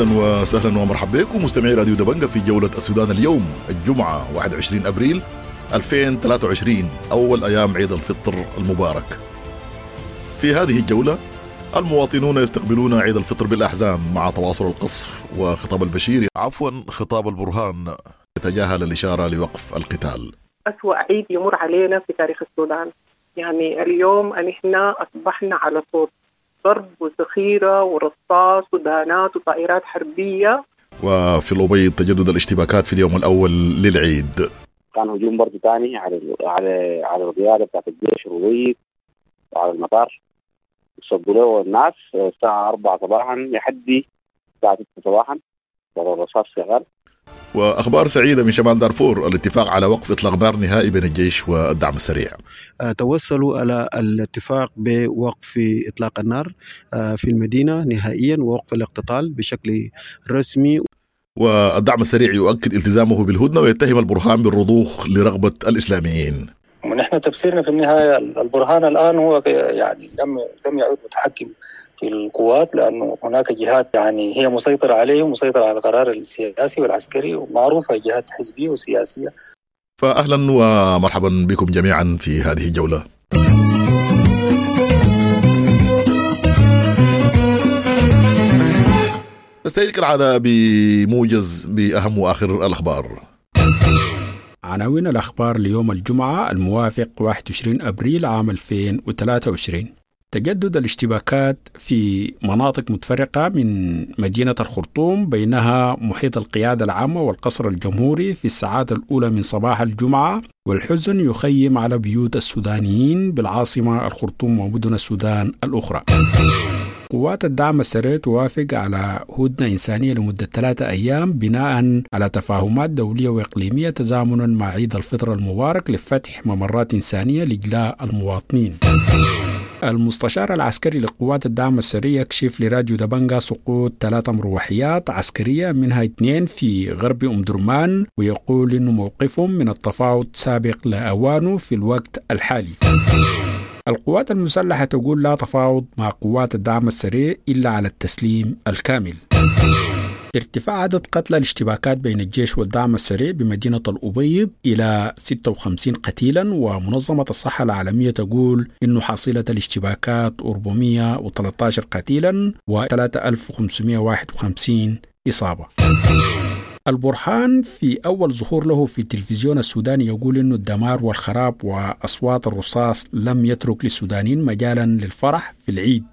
أهلا وسهلا ومرحبا بكم مستمعي راديو دبنجة في جولة السودان اليوم الجمعة 21 أبريل 2023 أول أيام عيد الفطر المبارك. في هذه الجولة المواطنون يستقبلون عيد الفطر بالأحزان مع تواصل القصف وخطاب البشير عفوا خطاب البرهان يتجاهل الإشارة لوقف القتال. أسوأ عيد يمر علينا في تاريخ السودان يعني اليوم أن إحنا أصبحنا على صوت ضرب وذخيرة ورصاص ودانات وطائرات حربية. وفي الأبيض تجدد الاشتباكات في اليوم الأول للعيد. كان هجوم برضه ثاني على على على القيادة بتاعت الجيش الرويد وعلى المطار. صدوا له الناس الساعة 4 صباحا لحد الساعة 6 صباحا. الرصاص شغال وأخبار سعيدة من شمال دارفور الاتفاق على وقف إطلاق نار نهائي بين الجيش والدعم السريع. آه، توصلوا على الاتفاق بوقف إطلاق النار آه، في المدينة نهائيا ووقف الاقتتال بشكل رسمي والدعم السريع يؤكد التزامه بالهدنة ويتهم البرهان بالرضوخ لرغبة الإسلاميين. ونحن تفسيرنا في النهاية البرهان الآن هو يعني لم لم يعد متحكم في القوات لأنه هناك جهات يعني هي مسيطرة عليه ومسيطره على القرار السياسي والعسكري ومعروفة جهات حزبية وسياسية. فاهلا ومرحبا بكم جميعا في هذه الجولة. نستهلك العادة بموجز بأهم وآخر الأخبار عناوين الأخبار ليوم الجمعة الموافق 21 أبريل عام 2023 تجدد الاشتباكات في مناطق متفرقة من مدينة الخرطوم بينها محيط القيادة العامة والقصر الجمهوري في الساعات الأولى من صباح الجمعة والحزن يخيم على بيوت السودانيين بالعاصمة الخرطوم ومدن السودان الأخرى. قوات الدعم السريع توافق على هدنة إنسانية لمدة ثلاثة أيام بناء على تفاهمات دولية وإقليمية تزامنا مع عيد الفطر المبارك لفتح ممرات إنسانية لإجلاء المواطنين. المستشار العسكري لقوات الدعم السريع يكشف لراديو دبنجا سقوط ثلاث مروحيات عسكرية منها اثنين في غرب أم درمان ويقول إنه موقفهم من التفاوض سابق لأوانه في الوقت الحالي. القوات المسلحة تقول لا تفاوض مع قوات الدعم السريع إلا على التسليم الكامل. ارتفاع عدد قتلى الاشتباكات بين الجيش والدعم السريع بمدينة الأبيض إلى 56 قتيلا ومنظمة الصحة العالمية تقول إنه حصيلة الاشتباكات 413 قتيلا و 3551 إصابة. البرهان في أول ظهور له في التلفزيون السوداني يقول إنه الدمار والخراب وأصوات الرصاص لم يترك للسودانيين مجالا للفرح في العيد.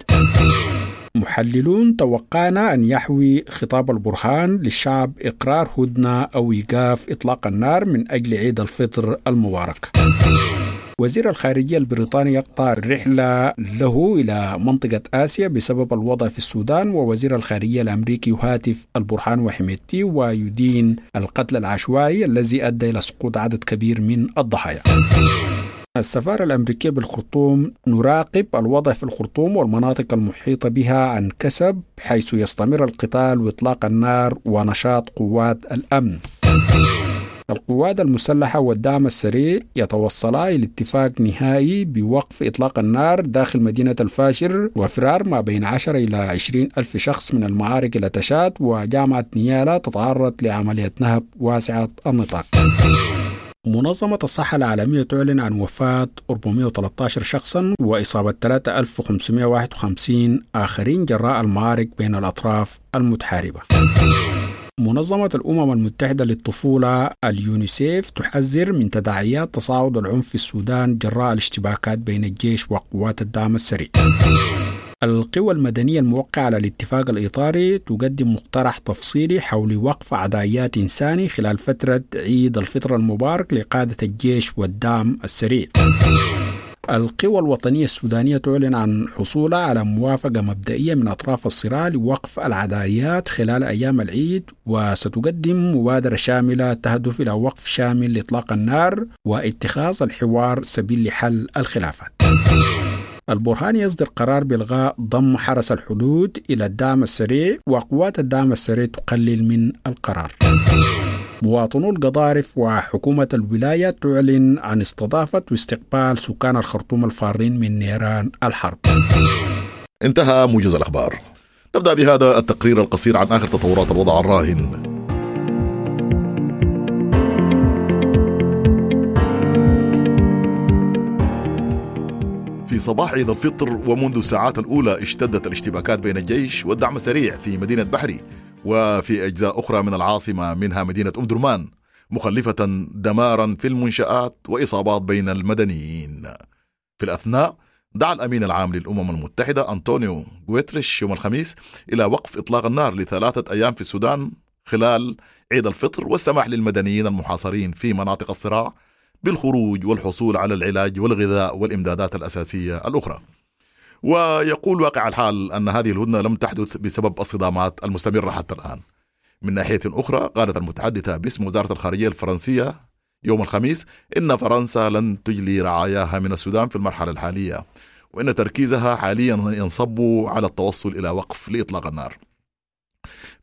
محللون توقعنا أن يحوي خطاب البرهان للشعب إقرار هدنة أو إيقاف إطلاق النار من أجل عيد الفطر المبارك. وزير الخارجية البريطاني يقطع الرحلة له إلى منطقة آسيا بسبب الوضع في السودان ووزير الخارجية الأمريكي يهاتف البرهان وحميدتي ويدين القتل العشوائي الذي أدى إلى سقوط عدد كبير من الضحايا. السفارة الأمريكية بالخرطوم نراقب الوضع في الخرطوم والمناطق المحيطة بها عن كسب حيث يستمر القتال وإطلاق النار ونشاط قوات الأمن. القوات المسلحة والدعم السريع يتوصلا إلى اتفاق نهائي بوقف إطلاق النار داخل مدينة الفاشر وفرار ما بين 10 إلى 20 ألف شخص من المعارك إلى تشاد وجامعة نيالا تتعرض لعملية نهب واسعة النطاق. منظمة الصحة العالمية تعلن عن وفاة 413 شخصا وإصابة 3551 آخرين جراء المعارك بين الأطراف المتحاربة. منظمة الأمم المتحدة للطفولة اليونيسيف تحذر من تداعيات تصاعد العنف في السودان جراء الاشتباكات بين الجيش وقوات الدعم السريع. القوى المدنية الموقعة على الاتفاق الإطاري تقدم مقترح تفصيلي حول وقف عدايات إنساني خلال فترة عيد الفطر المبارك لقادة الجيش والدعم السريع. القوى الوطنية السودانية تعلن عن حصولها على موافقة مبدئية من أطراف الصراع لوقف العدايات خلال أيام العيد وستقدم مبادرة شاملة تهدف إلى وقف شامل لإطلاق النار واتخاذ الحوار سبيل لحل الخلافات. البرهان يصدر قرار بإلغاء ضم حرس الحدود إلى الدعم السريع وقوات الدعم السريع تقلل من القرار. مواطنو القضارف وحكومة الولاية تعلن عن استضافة واستقبال سكان الخرطوم الفارين من نيران الحرب. انتهى موجز الأخبار. نبدأ بهذا التقرير القصير عن آخر تطورات الوضع الراهن. في صباح عيد الفطر ومنذ الساعات الأولى اشتدت الاشتباكات بين الجيش والدعم السريع في مدينة بحري. وفي أجزاء أخرى من العاصمة منها مدينة أم درمان مخلفة دمارا في المنشآت وإصابات بين المدنيين. في الأثناء دعا الأمين العام للأمم المتحدة أنطونيو غويتريش يوم الخميس إلى وقف إطلاق النار لثلاثة أيام في السودان خلال عيد الفطر والسماح للمدنيين المحاصرين في مناطق الصراع بالخروج والحصول على العلاج والغذاء والإمدادات الأساسية الأخرى. ويقول واقع الحال أن هذه الهدنة لم تحدث بسبب الصدامات المستمرة حتى الآن. من ناحية أخرى قالت المتحدثة باسم وزارة الخارجية الفرنسية يوم الخميس إن فرنسا لن تجلي رعاياها من السودان في المرحلة الحالية وإن تركيزها حاليا ينصب على التوصل إلى وقف لإطلاق النار.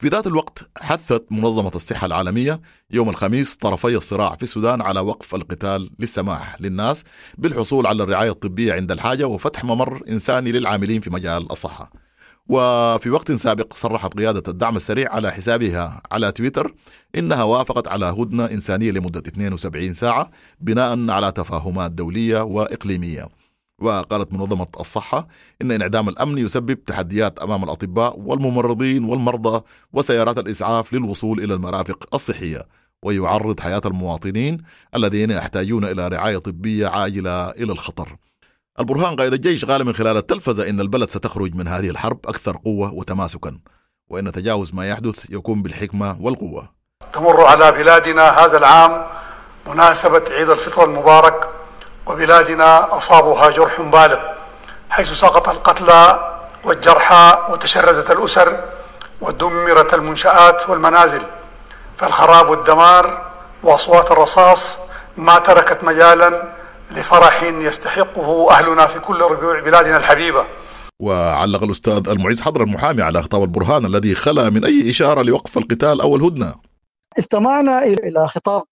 في ذات الوقت حثت منظمة الصحة العالمية يوم الخميس طرفي الصراع في السودان على وقف القتال للسماح للناس بالحصول على الرعاية الطبية عند الحاجة وفتح ممر إنساني للعاملين في مجال الصحة. وفي وقت سابق صرحت قيادة الدعم السريع على حسابها على تويتر إنها وافقت على هدنة إنسانية لمدة 72 ساعة بناء على تفاهمات دولية وإقليمية. وقالت منظمة الصحة إن انعدام الأمن يسبب تحديات أمام الأطباء والممرضين والمرضى وسيارات الإسعاف للوصول إلى المرافق الصحية. ويعرض حياة المواطنين الذين يحتاجون إلى رعاية طبية عاجلة إلى الخطر. البرهان قائد الجيش قال من خلال التلفزة إن البلد ستخرج من هذه الحرب أكثر قوة وتماسكا وإن تجاوز ما يحدث يكون بالحكمة والقوة. تمر على بلادنا هذا العام مناسبة عيد الفطر المبارك وبلادنا أصابها جرح بالغ حيث سقط القتلى والجرحى وتشردت الأسر ودمرت المنشآت والمنازل. فالخراب والدمار وأصوات الرصاص ما تركت مجالا لفرح يستحقه أهلنا في كل ربوع بلادنا الحبيبة. وعلق الأستاذ المعز حضر المحامي على خطاب البرهان الذي خلا من أي إشارة لوقف القتال أو الهدنة استمعنا إلى خطاب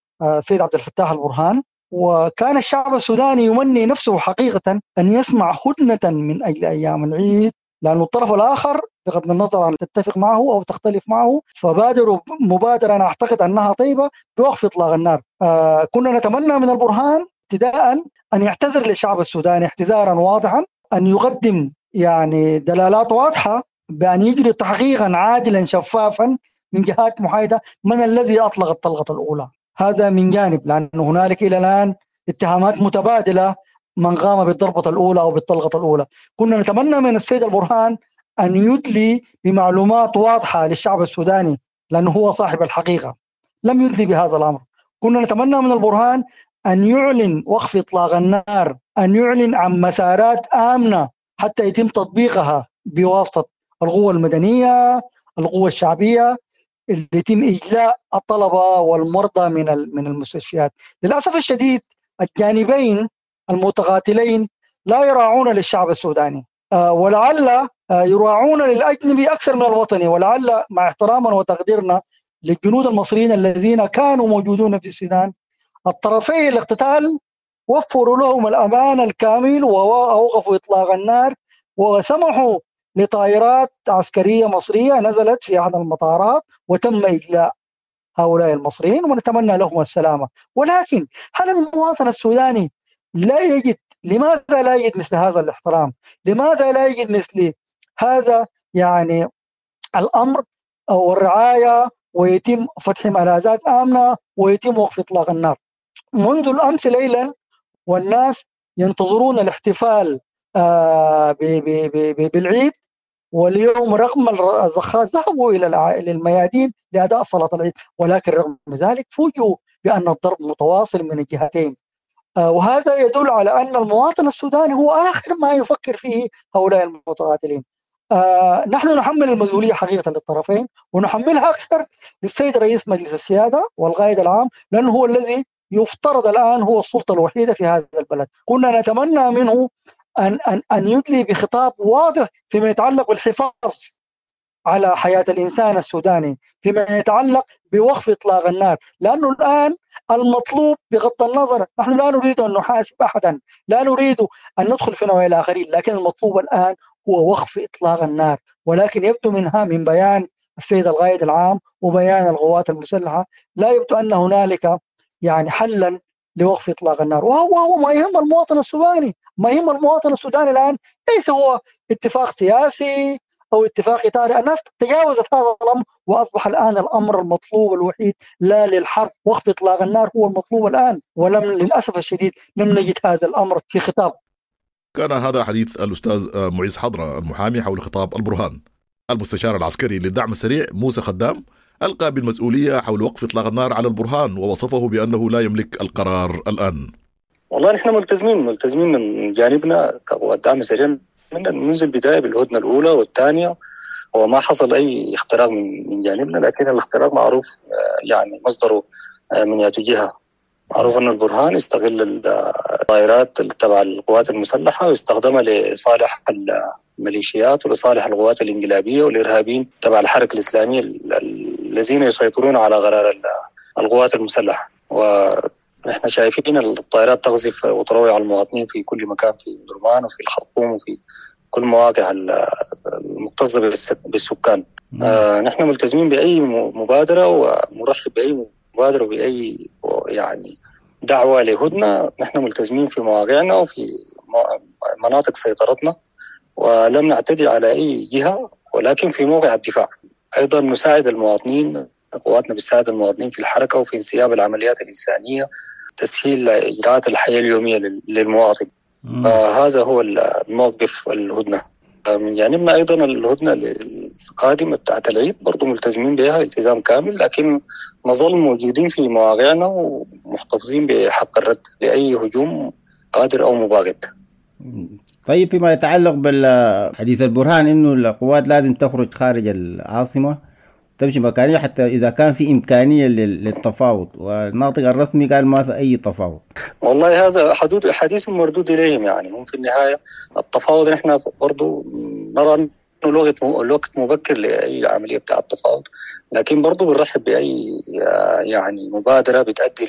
سيد عبد الفتاح البرهان. وكان الشعب السوداني يمني نفسه حقيقة أن يسمع هدنة من أجل أيام العيد لأن الطرف الآخر بغض النظر عن تتفق معه أو تختلف معه فبادروا مبادرة أنا أعتقد أنها طيبة بوقف إطلاق النار. آه كنا نتمنى من البرهان ابتداء أن يعتذر للشعب السوداني اعتذارا واضحا أن يقدم يعني دلالات واضحة بأن يجري تحقيقا عادلا شفافا من جهات محايدة من الذي أطلق الطلقة الأولى. هذا من جانب لأن هنالك إلى الآن اتهامات متبادلة من قام بالضربة الأولى أو بالطلقة الأولى. كنا نتمنى من السيد البرهان أن يدلي بمعلومات واضحة للشعب السوداني لأنه هو صاحب الحقيقة. لم يدلي بهذا الأمر. كنا نتمنى من البرهان أن يعلن وقف إطلاق النار أن يعلن عن مسارات آمنة حتى يتم تطبيقها بواسطة القوة المدنية القوة الشعبية يتم إجلاء الطلبة والمرضى من من المستشفيات. للأسف الشديد الجانبين المتقاتلين لا يراعون للشعب السوداني. آه ولعل آه يراعون للأجنبي أكثر من الوطني ولعل مع احترامنا وتقديرنا للجنود المصريين الذين كانوا موجودون في السودان الطرفي الاقتتال وفروا لهم الأمان الكامل وأوقفوا إطلاق النار وسمحوا لطائرات عسكرية مصرية نزلت في أحد المطارات وتم إجلاء هؤلاء المصريين ونتمنى لهم السلامة. ولكن هل المواطن السوداني لا يجد لماذا لا يجد مثل هذا الاحترام؟ لماذا لا يجد مثل هذا يعني الأمر أو الرعاية ويتم فتح ملاذات آمنة ويتم وقف إطلاق النار؟ منذ الأمس ليلا والناس ينتظرون الاحتفال آه بالعيد. واليوم رغم الزخات ذهبوا إلى الميادين لأداء صلاة العيد. ولكن رغم ذلك فوجئوا بأن الضرب متواصل من الجهتين. آه وهذا يدل على أن المواطن السوداني هو آخر ما يفكر فيه هؤلاء المتقاتلين. آه نحن نحمل المسؤولية حقيقة للطرفين ونحملها أكثر للسيد رئيس مجلس السيادة والقائد العام لأنه هو الذي يفترض الآن هو السلطة الوحيدة في هذا البلد، كنا نتمنى منه ان ان أن يدلي بخطاب واضح فيما يتعلق بالحفاظ على حياة الإنسان السوداني، فيما يتعلق بوقف إطلاق النار، لأنه الآن المطلوب بغض النظر نحن لا نريد أن نحاسب احدا، لا نريد أن ندخل في نوايا الآخرين، لكن المطلوب الآن هو وقف إطلاق النار. ولكن يبدو منها من بيان السيد القائد العام وبيان القوات المسلحة لا يبدو أن هنالك يعني حلا لوقف إطلاق النار. وهو هو ما يهم المواطن السوداني ما يهم المواطن السوداني الآن ليس هو اتفاق سياسي أو اتفاق اطاري الناس تجاوزت هذا الأمر وأصبح الآن الأمر المطلوب الوحيد لا للحرب. وقف إطلاق النار هو المطلوب الآن ولم للأسف الشديد لم نجد هذا الأمر في خطاب. كان هذا حديث الأستاذ معز حضرة المحامي حول خطاب البرهان. المستشار العسكري للدعم السريع موسى خدام ألقى بالمسؤولية حول وقف إطلاق النار على البرهان ووصفه بأنه لا يملك القرار الآن. والله نحن ملتزمين ملتزمين من جانبنا كقوات دعم سريع من منذ البداية بالهدنة الأولى والثانية وما حصل أي اختراق من من جانبنا لكن الاختراق معروف يعني مصدره من يات جهة. معروف أن البرهان استغل الطائرات تبع القوات المسلحة واستخدمها لصالح الميليشيات ولصالح القوات الإنقلابية والإرهابيين تبع الحركه الإسلامية الذين يسيطرون على قرار القوات المسلحة. ونحن شايفين الطائرات تقذف وتروع المواطنين في كل مكان في درمان وفي الخرطوم وفي كل مواقع المكتظه بالسكان. آه نحن ملتزمين بأي مبادرة ومرحب بأي مبادرة وبأي يعني دعوة لهدنة. نحن ملتزمين في مواقعنا وفي مناطق سيطرتنا. ولم نعتدي على أي جهة ولكن في موقع الدفاع. أيضا نساعد المواطنين قواتنا بتساعد المواطنين في الحركة وفي انسياب العمليات الإنسانية تسهيل إجراءات الحياة اليومية للمواطن. هذا هو الموقف الهدنة. من جانبنا أيضا الهدنة القادمة بتاعت العيد برضه ملتزمين بها التزام كامل لكن نظل موجودين في مواقعنا ومحتفظين بحق الرد لأي هجوم قادر أو مباغت. طيب فيما يتعلق بالحديث البرهان إنه القوات لازم تخرج خارج العاصمة تمشي مكانيه حتى إذا كان في إمكانية للتفاوض. والناطق الرسمي قال ما في أي تفاوض. والله هذا حدود حديث مردود إليهم يعني. هم في النهايه التفاوض نحن برضه نرى انه الوقت مبكر لأي عملية بتاع التفاوض لكن برضه بنرحب بأي يعني مبادرة بتؤدي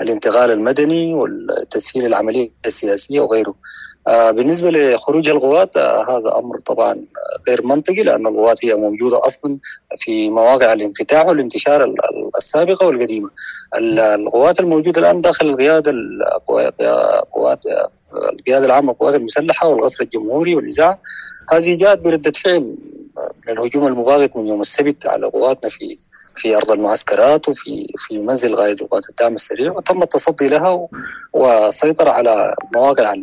للانتقال المدني وتسهيل العملية السياسية وغيره آه بالنسبة لخروج القوات آه هذا أمر طبعا غير منطقي لأن القوات هي موجودة أصلا في مواقع الانفتاح والانتشار السابقة والقديمة. القوات الموجودة الآن داخل القيادة القوات القيادة العامة للقوات المسلحة والقصر الجمهوري والاذاعه هذه جاءت بردة فعل للهجوم المباغت من يوم السبت على قواتنا في في أرض المعسكرات وفي في منزل قائد قوات الدعم السريع وتم التصدي لها والسيطره على مواقع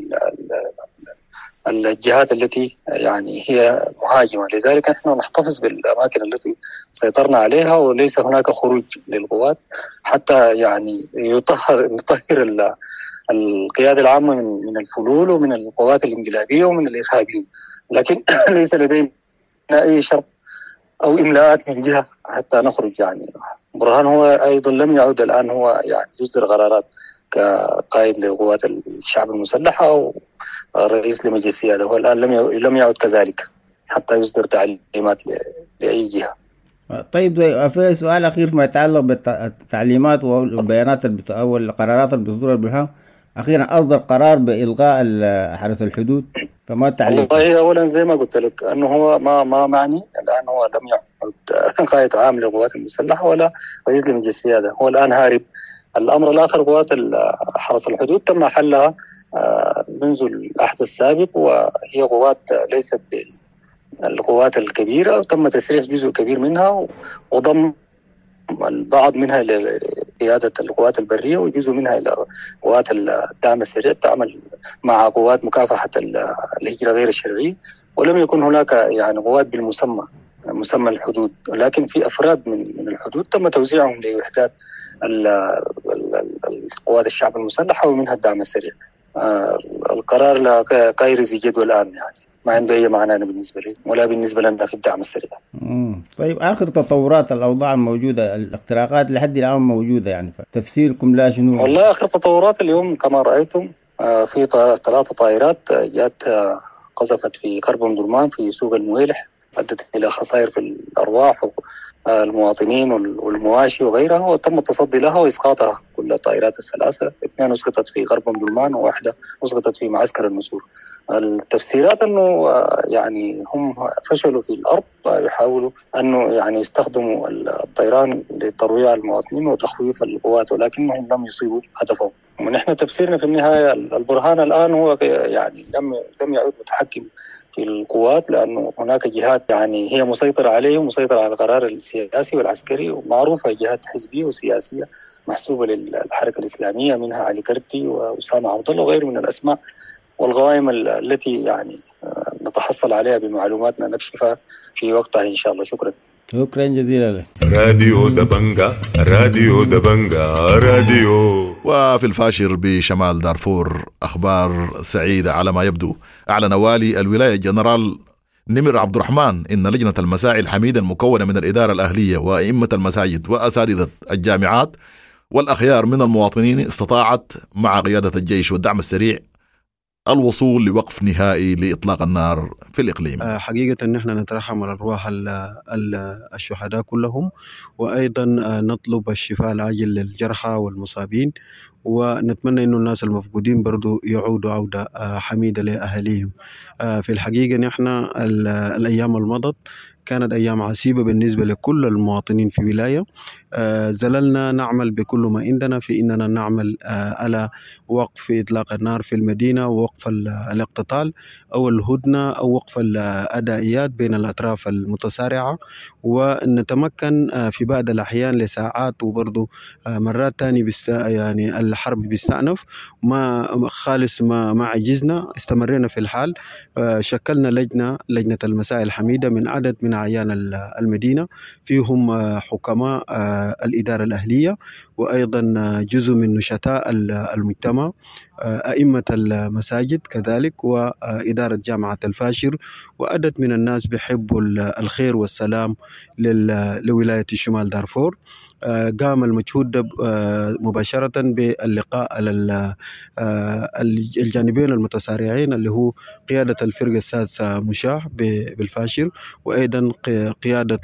الجهات التي يعني هي مهاجمة. لذلك نحن نحتفظ بالأماكن التي سيطرنا عليها وليس هناك خروج للقوات. حتى يعني يطهر نطهر القيادة العامة من الفلول ومن القوات الانقلابية ومن الإرهابيين. لكن ليس لدينا أي شرط أو إملاءات من جهة حتى نخرج يعني. برهان هو أيضا لم يعد الآن هو يعني يصدر قرارات. كقائد لقوات الشعب المسلحه أو رئيس لمجلس السيادة هو الآن لم لم يعد كذلك حتى يصدر تعليمات لأي جهة. طيب في سؤال أخير فيما يتعلق بالتعليمات والبيانات أو القرارات اللي بيصدرها البرهان أخيرا أصدر قرار بإلغاء حرس الحدود. فما التعليق؟ والله اولا زي ما قلت لك أنه هو ما ما معني. الآن هو لم يعد قائد عام للقوات المسلحة ولا رئيس لمجلس السيادة. هو الآن هارب الأمر الآخر قوات حرس الحدود تم حلها منذ العهد السابق وهي قوات ليست القوات الكبيرة وتم تسريح جزء كبير منها وضم البعض منها لقيادة القوات البرية وجزء منها إلى قوات الدعم السريع تعمل مع قوات مكافحة الهجرة غير الشرعية. ولم يكن هناك يعني قوات بالمسمى مسمى الحدود ولكن في أفراد من من الحدود تم توزيعهم لوحدات القوات الشعب المسلحة ومنها الدعم السريع القرار لا غير ذي جدوى الآن يعني ما عنده أي معنى أنا بالنسبة لي ولا بالنسبة لنا في الدعم السريع. مم. طيب آخر تطورات الأوضاع الموجودة الاختراقات لحد الآن موجودة يعني تفسيركم لا شنو؟ والله آخر تطورات اليوم كما رأيتم في ثلاثة طائرات جات قذفت في قرب درمان في سوق المويلح أدت إلى خسائر في الأرواح المواطنين والمواشي وغيرها وتم التصدي لها وإسقاطها كل الطائرات الثلاثة. اثنين أسقطت في غرب ام درمان وواحدة أسقطت في معسكر النسور. التفسيرات أنه يعني هم فشلوا في الأرض يحاولوا أنه يعني يستخدموا الطيران لترويع المواطنين وتخويف القوات ولكنهم لم يصيبوا هدفهم. ونحن تفسيرنا في النهاية البرهان الآن هو يعني لم لم يعد متحكم في القوات لأنه هناك جهات يعني هي مسيطرة عليه ومسيطره على القرار السياسي والعسكري ومعروفة جهات حزبية وسياسية محسوبة للحركة الإسلامية منها علي كرتي وأسامة عبد الله وغيره من الأسماء والقوائم التي يعني نتحصل عليها بمعلوماتنا نكشفها في وقتها إن شاء الله. شكرا. شكرا جزيلا لك راديو دبنجا راديو دبنجا راديو وفي الفاشر بشمال دارفور أخبار سعيدة على ما يبدو. أعلن والي الولاية الجنرال نمر عبد الرحمن إن لجنة المساعي الحميدة المكونة من الإدارة الأهلية وأئمة المساجد وأساتذة الجامعات والأخيار من المواطنين استطاعت مع قيادة الجيش والدعم السريع الوصول لوقف نهائي لإطلاق النار في الإقليم. حقيقة نحن نترحم على أرواح الشهداء كلهم وأيضا نطلب الشفاء العاجل للجرحى والمصابين ونتمنى إنه الناس المفقودين برضو يعودوا عودة حميدة لأهاليهم. في الحقيقة نحن الأيام المضت كانت أيام عسيبة بالنسبة لكل المواطنين في ولاية. زللنا نعمل بكل ما عندنا في أننا نعمل على وقف إطلاق النار في المدينة ووقف الاقتتال أو الهدنة أو وقف الأدائيات بين الأطراف المتصارعة ونتمكن في بعض الأحيان لساعات وبرضو مرات تاني بست يعني الحرب بيستأنف. ما خالص ما ما عجزنا استمرينا في الحال. شكلنا لجنة لجنة المسائل الحميدة من عدد من أعيان المدينة. فيهم حكماء الإدارة الأهلية وأيضا جزء من نشطاء المجتمع. أئمة المساجد كذلك وإدارة جامعة الفاشر وعدد من الناس بيحبوا الخير والسلام لولاية الشمال دارفور. قام المجهود مباشرة باللقاء على الجانبين المتصارعين اللي هو قيادة الفرقة السادسة مشاح بالفاشر وأيضا قيادة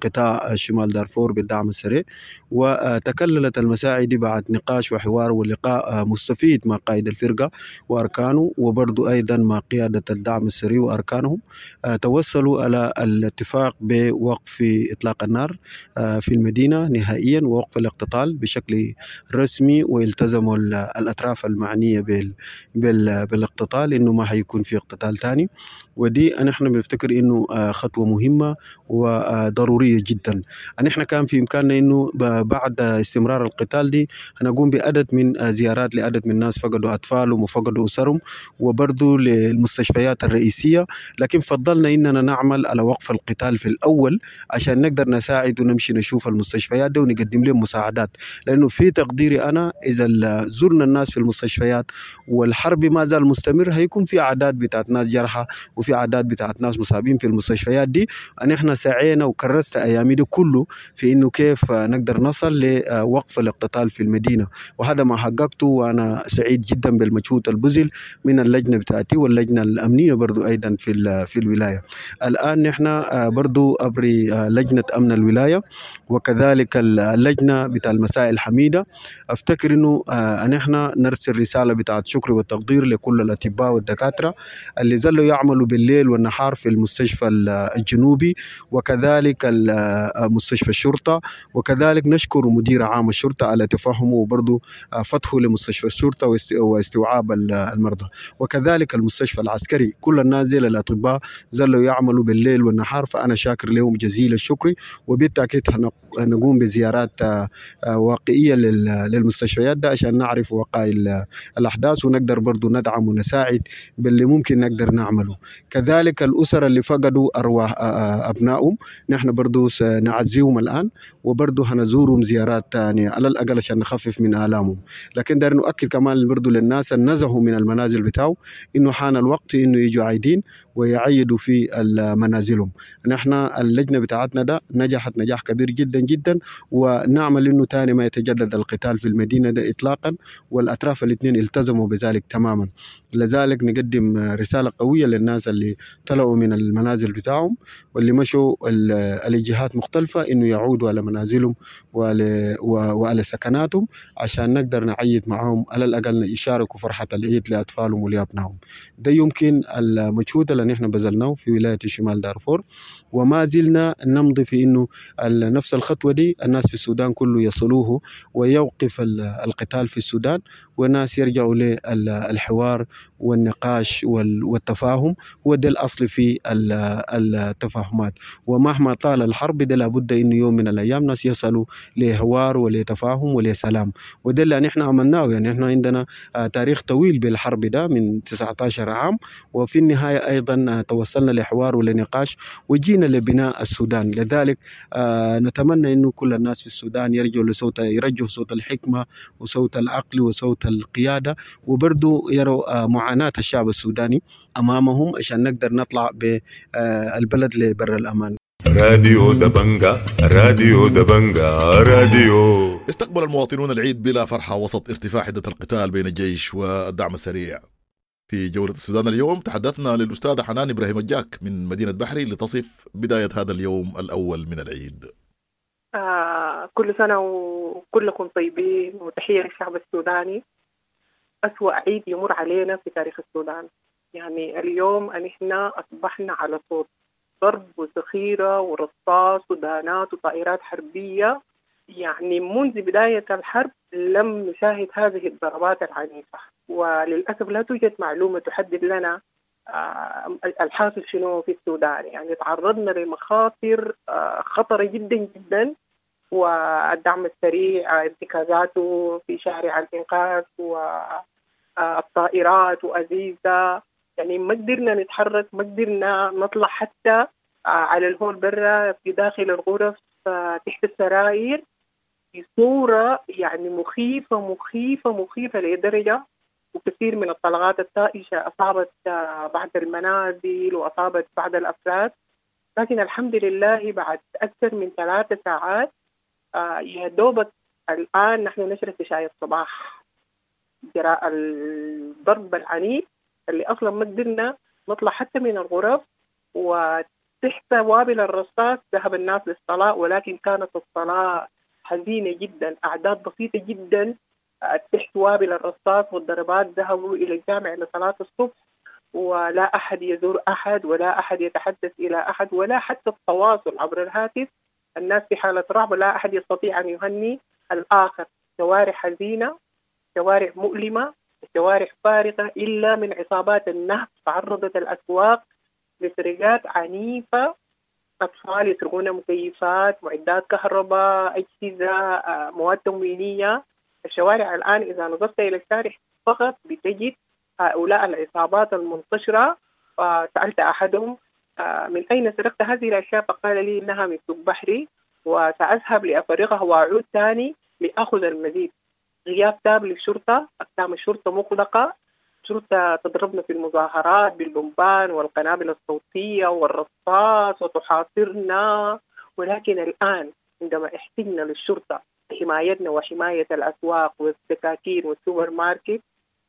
قطاع شمال دارفور بالدعم السريع. وتكللت المساعي بعد نقاش وحوار ولقاء مستفيد مع قائد الفرقة وأركانه وبرضو أيضا مع قيادة الدعم السري وأركانهم توصلوا على الاتفاق بوقف إطلاق النار في المدينة نهائيا ووقف الاقتتال بشكل رسمي والتزموا الأطراف المعنية بال بال بالاقتتال إنه ما حيكون في اقتتال تاني. ودي نحن بنفتكر إنه خطوة مهمة وضرورية جدا. نحن كان في إمكاننا إنه بعد استمرار القتال دي هنقوم بعدد من زيارات لعدد من الناس فقدوا أطفالهم وفقدوا أسرهم وبرضو للمستشفيات الرئيسية. لكن فضلنا إننا نعمل على وقف القتال في الأول عشان نقدر نساعد ونمشي نشوف المستشفيات دي ونقدم لهم مساعدات. لأنه في تقديري أنا إذا زرنا الناس في المستشفيات والحرب ما زال مستمر هيكون في أعداد بتاعت ناس جرحى وفي أعداد بتاعت ناس مصابين في المستشفيات دي. نحن سعينا وكرست أيامي دي كله في إنه كيف نقدر نصل لوقف الاقتتال في المدينة. وهذا ما حققته وأنا سعيد جدا بالمجهود البذل من اللجنة بتاعتي واللجنة الأمنية برضو أيضا في في الولاية. الآن نحن برضو أبري لجنة أمن الولاية وكذلك اللجنة بتاع المسائل الحميدة. أفتكر إنه نحن نرسل رسالة بتاعت شكر والتقدير لكل الأطباء والدكاترة اللي زلوا يعملوا بالليل والنهار في المستشفى الجنوبي وكذلك مستشفى الشرطة وكذلك نشكر مدير عام الشرطة على تفهمه وبرضه فتحه لمستشفى الشرطة واستوعاب المرضى. وكذلك المستشفى العسكري كل الناس دي الأطباء زلوا يعملوا بالليل والنهار فأنا شاكر لهم جزيل الشكر. وبالتأكيد نقوم بزيارات واقعية للمستشفيات ده عشان نعرف وقائع الأحداث ونقدر برضو ندعم ونساعد باللي ممكن نقدر نعمله. كذلك الأسر اللي فقدوا أرواح أبنائهم نحن برضو سنعزيهم الآن. وبرضو هنزورهم زيارات تانية. على الأقل عشان نخفف من آلامهم. لكن دار نؤكد كمان برضو للناس النزهوا من المنازل بتاعه إنه حان الوقت إنه يجوا عايدين ويعيدوا في منازلهم نحن اللجنة بتاعتنا ده نجحت نجاح كبير جدا جدا ونعمل إنه تاني ما يتجدد القتال في المدينة ده اطلاقا والأطراف الاثنين التزموا بذلك تماما. لذلك نقدم رسالة قوية للناس اللي طلعوا من المنازل بتاعهم واللي مشوا الجهات مختلفة إنه يعودوا على منازلهم وعلى, سكناتهم عشان نقدر نعيد معهم على الأقل يشاركوا فرحة العيد لأطفالهم ولأبنائهم. ده يمكن المجهود اللي نحن بذلناه في ولاية شمال دارفور. وما زلنا نمضي في إنه نفس الخطوة دي الناس في السودان كله يصلوه ويوقف القتال في السودان والناس يرجعوا للحوار والنقاش والتفاهم. هو ده الأصل في التفاهمات. ومهما طال الحرب ده لابد إنه يوم من الأيام ناس يصلوا لحوار ولتفاهم ولسلام. وده اللي نحن عملناه يعني إحنا عندنا تاريخ طويل بالحرب ده من 19 عام وفي النهاية أيضا توصلنا لحوار ولنقاش وجينا لبناء السودان. لذلك نتمنى إنه كل الناس في السودان يرجعوا لصوت يرجعوا صوت الحكمة وصوت العقل وصوت القيادة وبرضو يروا معاناة الشعب السوداني أمامهم عشان نقدر نطلع بالبلد لبر الأمان. راديو دبنجا راديو دبنجا راديو. استقبل المواطنون العيد بلا فرحة وسط ارتفاع حدة القتال بين الجيش والدعم السريع. في جولة السودان اليوم تحدثنا للأستاذة حنان إبراهيم الجاك من مدينة بحري لتصف بداية هذا اليوم الأول من العيد. آه كل سنة وكلكم طيبين وتحية للشعب السوداني. أسوأ عيد يمر علينا في تاريخ السودان. يعني اليوم أن إحنا أصبحنا على صوت. ضرب وذخيرة ورصاص ودانات وطائرات حربية. يعني منذ بداية الحرب لم نشاهد هذه الضربات العنيفة وللأسف لا توجد معلومة تحدد لنا الحاصل شنو في السودان. يعني تعرضنا لمخاطر خطرة جدا جدا والدعم السريع ارتكازاته في شارع الإنقاذ والطائرات وأزيزة يعني ما قدرنا نتحرك ما قدرنا نطلع حتى على الهول برا في داخل الغرف تحت السراير بصورة يعني مخيفة مخيفة مخيفة لدرجة وكثير من الطلقات الطائشة أصابت بعض المنازل وأصابت بعض الأفراد. لكن الحمد لله بعد أكثر من ثلاثة ساعات يا دوبك الآن نحن نشرب في شاي الصباح جراء الضرب العنيف. اللي أصلا ما قدرنا نطلع حتى من الغرف وتحت وابل الرصاص ذهب الناس للصلاة ولكن كانت الصلاة حزينة جدا أعداد بسيطة جدا تحت وابل الرصاص والضربات ذهبوا إلى الجامع لصلاة الصبح ولا أحد يزور أحد ولا أحد يتحدث إلى أحد ولا حتى التواصل عبر الهاتف. الناس في حالة رعب لا أحد يستطيع أن يهني الآخر. شوارع حزينة شوارع مؤلمة شوارع فارغة إلا من عصابات النهب تعرضت الأسواق لسرقات عنيفة. أطفال يسرقون مكيفات معدات كهرباء أجهزة مواد تموينية الشوارع الآن إذا نظرت إلى الشارع فقط بتجد هؤلاء العصابات المنتشرة. سألت أحدهم من أين سرقت هذه الأشياء؟ فقال لي إنها من سوق بحري وسأذهب لأفرغها وأعود ثاني لأخذ المزيد. غياب تام للشرطة أقسام الشرطة مغلقة. الشرطة تضربنا في المظاهرات بالبنبان والقنابل الصوتية والرصاص وتحاصرنا. ولكن الآن عندما احتجنا للشرطة حمايتنا وحماية الأسواق والسكاكين والسوبر ماركت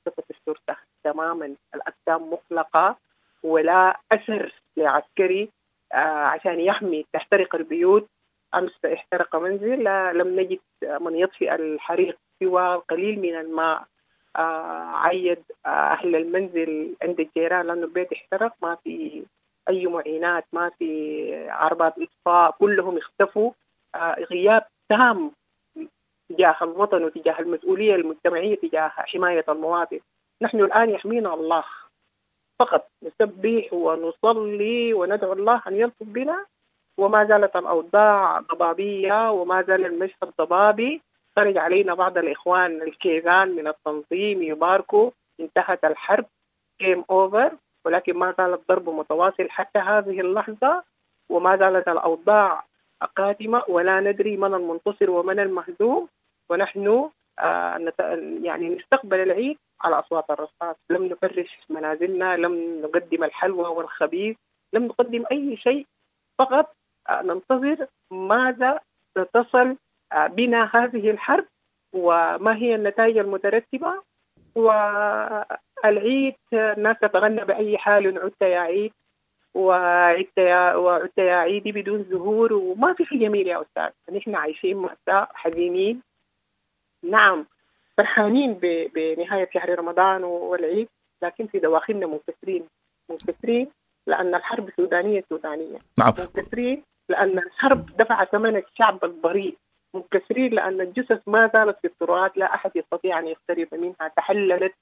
سقط الشرطة تماما. الأقسام مغلقة. ولا أثر لعسكري آه عشان يحمي تحترق البيوت. أمس احترق منزل لم نجد من يطفئ الحريق سوى قليل من الماء آه عيد آه أهل المنزل عند الجيران لأنه البيت احترق ما في أي معينات ما في عربات إطفاء كلهم اختفوا. آه غياب تام تجاه الوطن وتجاه المسؤولية المجتمعية تجاه حماية المواطن. نحن الآن يحمينا الله. فقط نسبح ونصلي وندعو الله أن يلطف بنا. وما زالت الأوضاع ضبابية وما زال المشهد ضبابي. خرج علينا بعض الإخوان الكيزان من التنظيم يباركوا. انتهت الحرب. جيم أوفر ولكن ما زال الضرب متواصل حتى هذه اللحظة. وما زالت الأوضاع قادمة. ولا ندري من المنتصر ومن المهزوم. ونحن آه يعني نستقبل العيد على أصوات الرصاص. لم نفرش منازلنا. لم نقدم الحلوى والخبيث. لم نقدم أي شيء فقط. ننتظر ماذا ستصل بنا هذه الحرب وما هي النتائج المترتبة. العيد الناس تتغنى بأي حال عدت يا عيد وعدت يا وعدت يا عيدي بدون زهور وما في شيء جميل يا أستاذ. نحن عايشين مأساة حزينين. نعم فرحانين بنهاية شهر رمضان والعيد لكن في دواخلنا منكسرين منكسرين لأن الحرب سودانية سودانية نعم. منكسرين لأن الحرب دفع ثمن الشعب الضريب منكسرين لأن الجثث ما زالت في التراث لا أحد يستطيع أن يقترب منها تحللت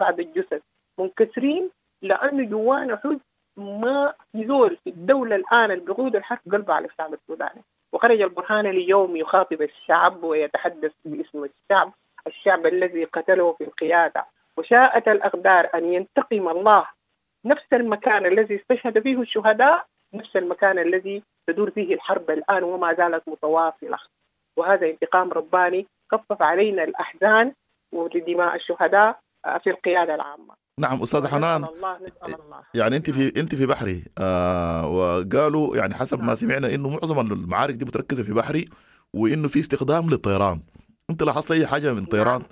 بعد الجثث. منكسرين لأنه جوانا حزن ما يزول في الدولة الآن اللي بيقود الحرب قلبه على الشعب السوداني. وخرج البرهان اليوم يخاطب الشعب ويتحدث باسم الشعب الشعب الذي قتله في القيادة. وشاءت الأقدار أن ينتقم الله نفس المكان الذي استشهد فيه الشهداء نفس المكان الذي تدور فيه الحرب الآن وما زالت متواصلة. وهذا انتقام رباني خفف علينا الأحزان ولدماء الشهداء آه، في القيادة العامة. نعم أستاذ حنان. نسأل الله نسأل الله. يعني أنت في أنت في بحري آه وقالوا يعني حسب ما سمعنا إنه معظم المعارك دي متركزة في بحري وإنه في استخدام للطيران. أنت لاحظت أي حاجة من طيران؟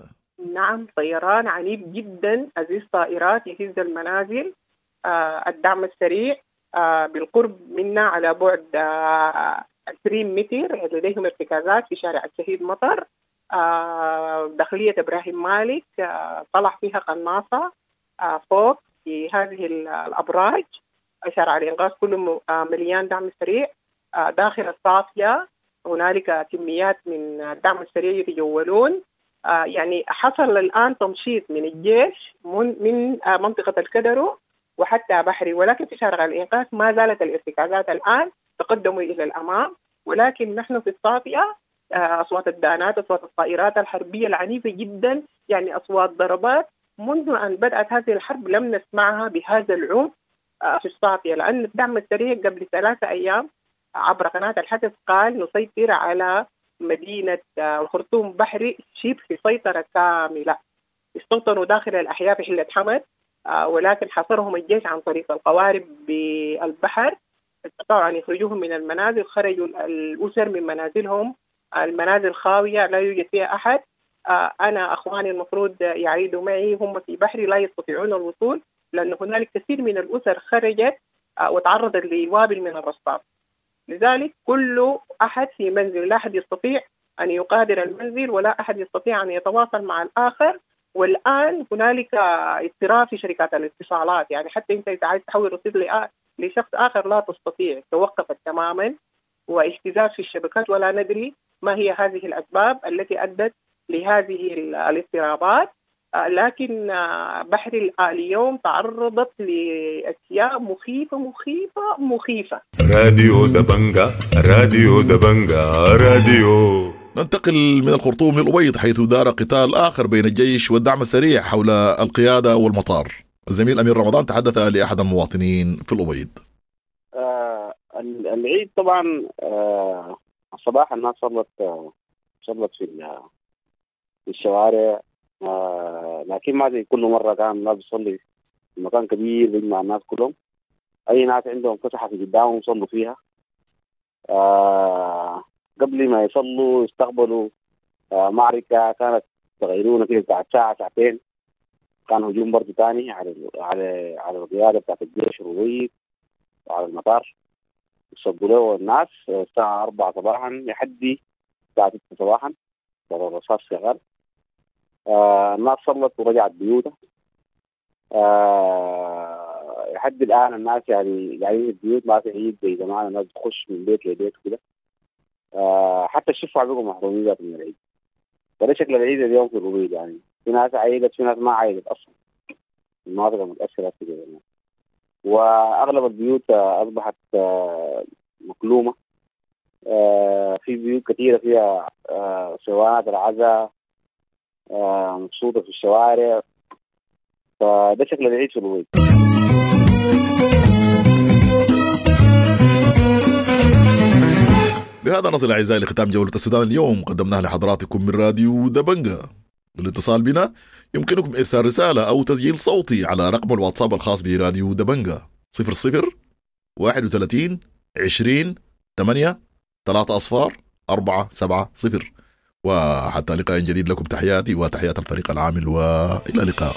نعم طيران عنيف جدا أزيز طائرات يهز المنازل آه الدعم السريع. بالقرب منا على بعد آه 20 متر لديهم ارتكازات في شارع الشهيد مطر. آه داخلية إبراهيم مالك آه طلع فيها قناصة آه فوق في هذه ال- الأبراج. شارع الإنقاذ كله آه مليان دعم سريع. آه داخل الصافية هنالك كميات من الدعم السريع يتجولون. آه، يعني حصل الآن تنشيط من الجيش من, من آه، منطقة الكدرو وحتى بحري ولكن في شارع الإنقاذ ما زالت الارتكازات الآن تقدموا إلى الأمام. ولكن نحن في الصافية آه، أصوات الدانات أصوات الطائرات الحربية العنيفة جدا يعني أصوات ضربات. منذ أن بدأت هذه الحرب لم نسمعها بهذا العنف آه، في الصافية لأن الدعم السريع قبل ثلاثة أيام عبر قناة الحدث قال نسيطر على مدينة آه، الخرطوم بحري شبه سيطرة كاملة. استوطنوا داخل الأحياء في حلة حمد ولكن حصرهم الجيش عن طريق القوارب بالبحر. استطاعوا أن يخرجوهم من المنازل خرجوا الأسر من منازلهم. المنازل خاوية لا يوجد فيها أحد. آه، أنا أخواني المفروض يعيدوا معي هم في بحري لا يستطيعون الوصول لأن هنالك كثير من الأسر خرجت آه، وتعرضت لوابل من الرصاص. لذلك كل أحد في منزل لا أحد يستطيع أن يقادر المنزل ولا أحد يستطيع أن يتواصل مع الآخر. والآن هنالك اضطراب في شركات الاتصالات. يعني حتى أنت إذا عايز تحول رصيد لشخص آخر لا تستطيع. توقفت تماما واهتزاز في الشبكات ولا ندري ما هي هذه الأسباب التي أدت لهذه ال- الاضطرابات. لكن بحر ال- اليوم تعرضت لأشياء مخيفة مخيفة مخيفة. راديو دبنجا راديو دبنجا راديو. ننتقل من الخرطوم للأبيض حيث دار قتال آخر بين الجيش والدعم السريع حول القيادة والمطار. الزميل أمير رمضان تحدث لأحد المواطنين في الأبيض. آه ال- العيد طبعا آه الصباح الناس صلت آه صلت في في الشوارع. آه لكن ما زي كل مرة كان الناس بتصلي مكان كبير بيجمع الناس كلهم. أي ناس عندهم فسحه في قدامهم يصلوا فيها. آه قبل ما يصلوا يستقبلوا آه معركة كانت تغيرون كده بتاعت ساعة ساعتين. كان هجوم برضه ثاني على على على القيادة بتاعت الجيش الرويد وعلى المطار. يصبوا له الناس الساعة 4 صباحا لحد الساعة 6 صباحا. ضرب الرصاص شغال. آه الناس صلت ورجعت بيوتها. آه لحد الآن الناس يعني قاعدين البيوت ما في عيد زي زمان الناس بتخش من بيت لبيت كده حتى الشفع بقوا محرومين ذات من العيد. فده شكل العيد اليوم في الرويد يعني؟ في ناس عيدت في ناس ما عيدت أصلا. المناطق المتأثرة كده يعني. وأغلب البيوت آه، أصبحت آه، مكلومة. آه، في بيوت كثيرة فيها آه، سوانات العزاء آه، مبسوطة في الشوارع. فده شكل العيد في الويد بهذا نصل أعزائي لختام جولة السودان. اليوم قدمناها لحضراتكم من راديو دبنجا. للاتصال بنا يمكنكم إرسال رسالة أو تسجيل صوتي على رقم الواتساب الخاص براديو دبنجا. 00 31 20 8 3 أصفار 4 7 0 وحتى لقاء جديد لكم. تحياتي وتحيات الفريق العامل وإلى اللقاء.